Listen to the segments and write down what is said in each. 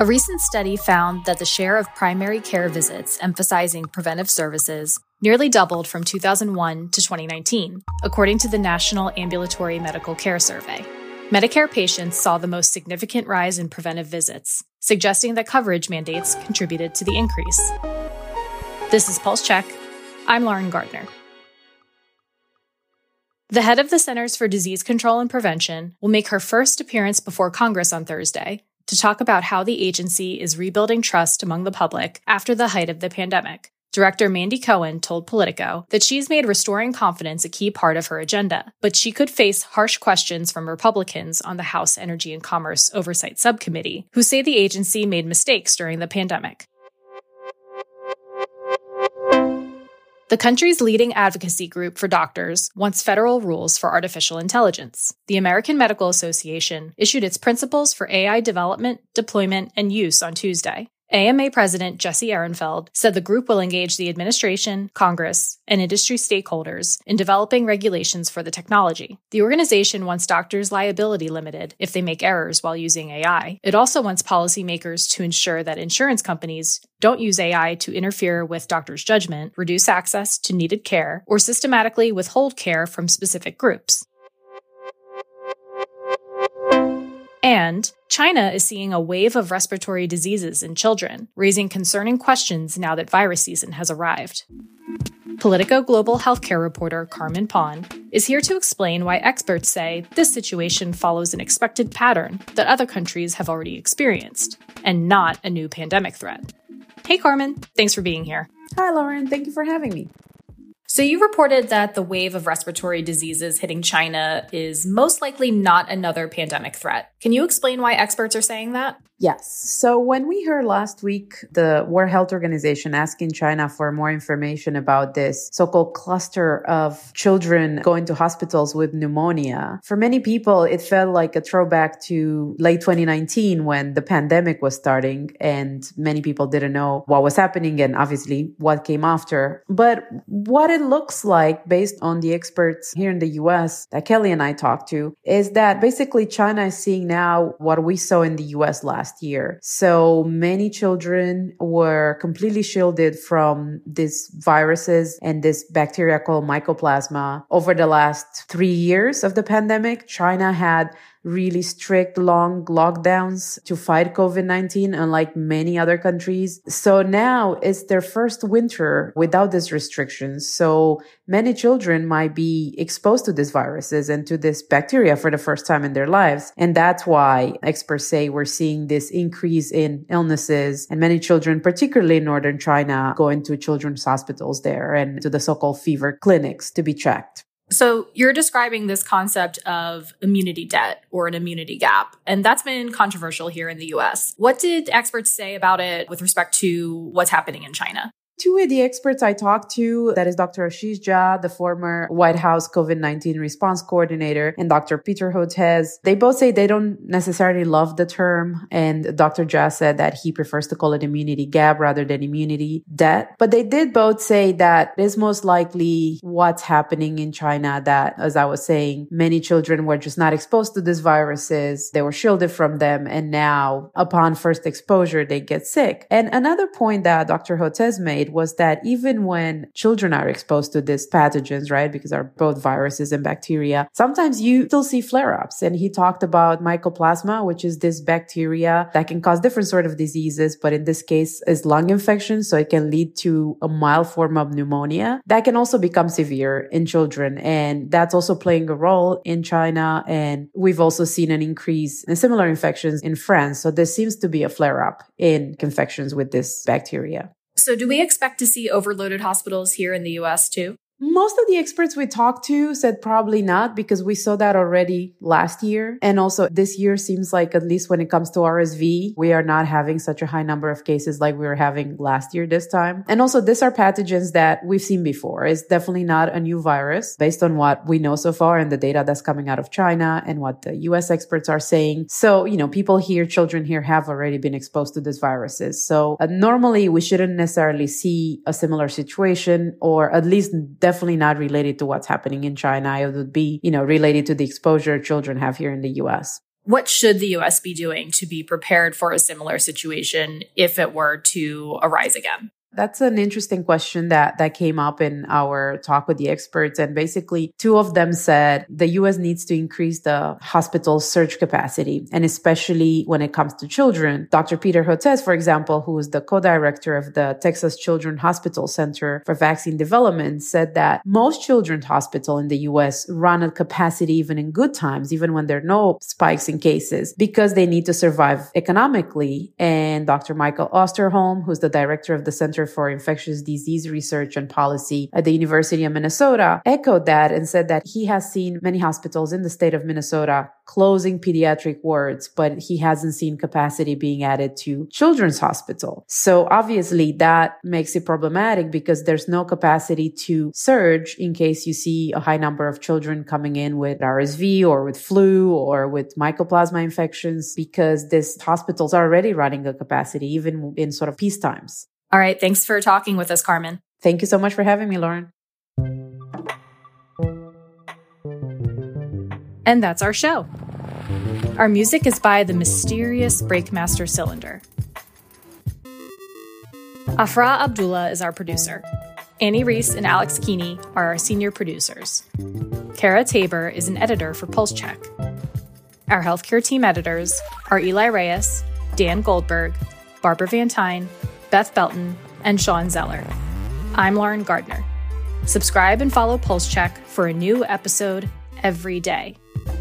A recent study found that the share of primary care visits emphasizing preventive services nearly doubled from 2001 to 2019, according to the National Ambulatory Medical Care Survey. Medicare patients saw the most significant rise in preventive visits, suggesting that coverage mandates contributed to the increase. This is Pulse Check. I'm Lauren Gardner. The head of the Centers for Disease Control and Prevention will make her first appearance before Congress on Thursday to talk about how the agency is rebuilding trust among the public after the height of the pandemic. Director Mandy Cohen told Politico that she's made restoring confidence a key part of her agenda, but she could face harsh questions from Republicans on the House Energy and Commerce Oversight Subcommittee, who say the agency made mistakes during the pandemic. The country's leading advocacy group for doctors wants federal rules for artificial intelligence. The American Medical Association issued its principles for AI development, deployment, and use on Tuesday. AMA President Jesse Ehrenfeld said the group will engage the administration, Congress, and industry stakeholders in developing regulations for the technology. The organization wants doctors' liability limited if they make errors while using AI. It also wants policymakers to ensure that insurance companies don't use AI to interfere with doctors' judgment, reduce access to needed care, or systematically withhold care from specific groups. And China is seeing a wave of respiratory diseases in children, raising concerning questions now that virus season has arrived. Politico global healthcare reporter Carmen Paun is here to explain why experts say this situation follows an expected pattern that other countries have already experienced, and not a new pandemic threat. Hey, Carmen, thanks for being here. Hi, Lauren. Thank you for having me. So, you reported that the wave of respiratory diseases hitting China is most likely not another pandemic threat. Can you explain why experts are saying that? Yes. So when we heard last week the World Health Organization asking China for more information about this so-called cluster of children going to hospitals with pneumonia, for many people it felt like a throwback to late 2019 when the pandemic was starting and many people didn't know what was happening and obviously what came after. But what it looks like based on the experts here in the US that Kelly and I talked to is that basically China is seeing now what we saw in the US last year. So many children were completely shielded from these viruses and this bacteria called mycoplasma. Over the last three years of the pandemic, China had really strict long lockdowns to fight COVID-19, unlike many other countries. So now it's their first winter without these restrictions. So many children might be exposed to these viruses and to this bacteria for the first time in their lives. And that's why experts say we're seeing this increase in illnesses and many children, particularly in northern China, going to children's hospitals there and to the so-called fever clinics to be checked. So you're describing this concept of immunity debt or an immunity gap, and that's been controversial here in the US. What did experts say about it with respect to what's happening in China? Two of the experts I talked to, that is Dr. Ashish Jha, the former White House COVID-19 response coordinator, and Dr. Peter Hotez, they both say they don't necessarily love the term. And Dr. Jha said that he prefers to call it immunity gap rather than immunity debt. But they did both say that it is most likely what's happening in China that, as I was saying, many children were just not exposed to these viruses. They were shielded from them. And now upon first exposure, they get sick. And another point that Dr. Hotez made was that even when children are exposed to these pathogens, right, because are both viruses and bacteria, sometimes you still see flare-ups. And he talked about mycoplasma, which is this bacteria that can cause different sort of diseases, but in this case is lung infection. So it can lead to a mild form of pneumonia that can also become severe in children. And that's also playing a role in China. And we've also seen an increase in similar infections in France. So there seems to be a flare up in infections with this bacteria. So, do we expect to see overloaded hospitals here in the US too? Most of the experts we talked to said probably not because we saw that already last year. And also this year seems like, at least when it comes to RSV, we are not having such a high number of cases like we were having last year this time. And also these are pathogens that we've seen before. It's definitely not a new virus based on what we know so far and the data that's coming out of China and what the US experts are saying. So, you know, people here, children here have already been exposed to these viruses. So uh, normally we shouldn't necessarily see a similar situation or at least definitely not related to what's happening in China. It would be, you know, related to the exposure children have here in the US. What should the US be doing to be prepared for a similar situation if it were to arise again? That's an interesting question that, that came up in our talk with the experts. And basically, two of them said the US needs to increase the hospital surge capacity. And especially when it comes to children, Dr. Peter Hotez, for example, who is the co-director of the Texas Children's Hospital Center for Vaccine Development, said that most children's hospital in the US run at capacity even in good times, even when there are no spikes in cases, because they need to survive economically. And Dr. Michael Osterholm, who's the director of the Center Center for Infectious Disease Research and Policy at the University of Minnesota, echoed that and said that he has seen many hospitals in the state of Minnesota closing pediatric wards, but he hasn't seen capacity being added to children's hospital. So obviously that makes it problematic because there's no capacity to surge in case you see a high number of children coming in with RSV or with flu or with mycoplasma infections because these hospitals are already running a capacity even in sort of peace times. All right. Thanks for talking with us, Carmen. Thank you so much for having me, Lauren. And that's our show. Our music is by the mysterious Breakmaster Cylinder. Afra Abdullah is our producer. Annie Reese and Alex Keeney are our senior producers. Kara Tabor is an editor for Pulse Check. Our healthcare team editors are Eli Reyes, Dan Goldberg, Barbara Van Tyne, Beth Belton, and Sean Zeller. I'm Lauren Gardner. Subscribe and follow Pulse Check for a new episode every day.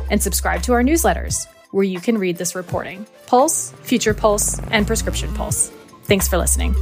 And subscribe to our newsletters, where you can read this reporting Pulse, Future Pulse, and Prescription Pulse. Thanks for listening.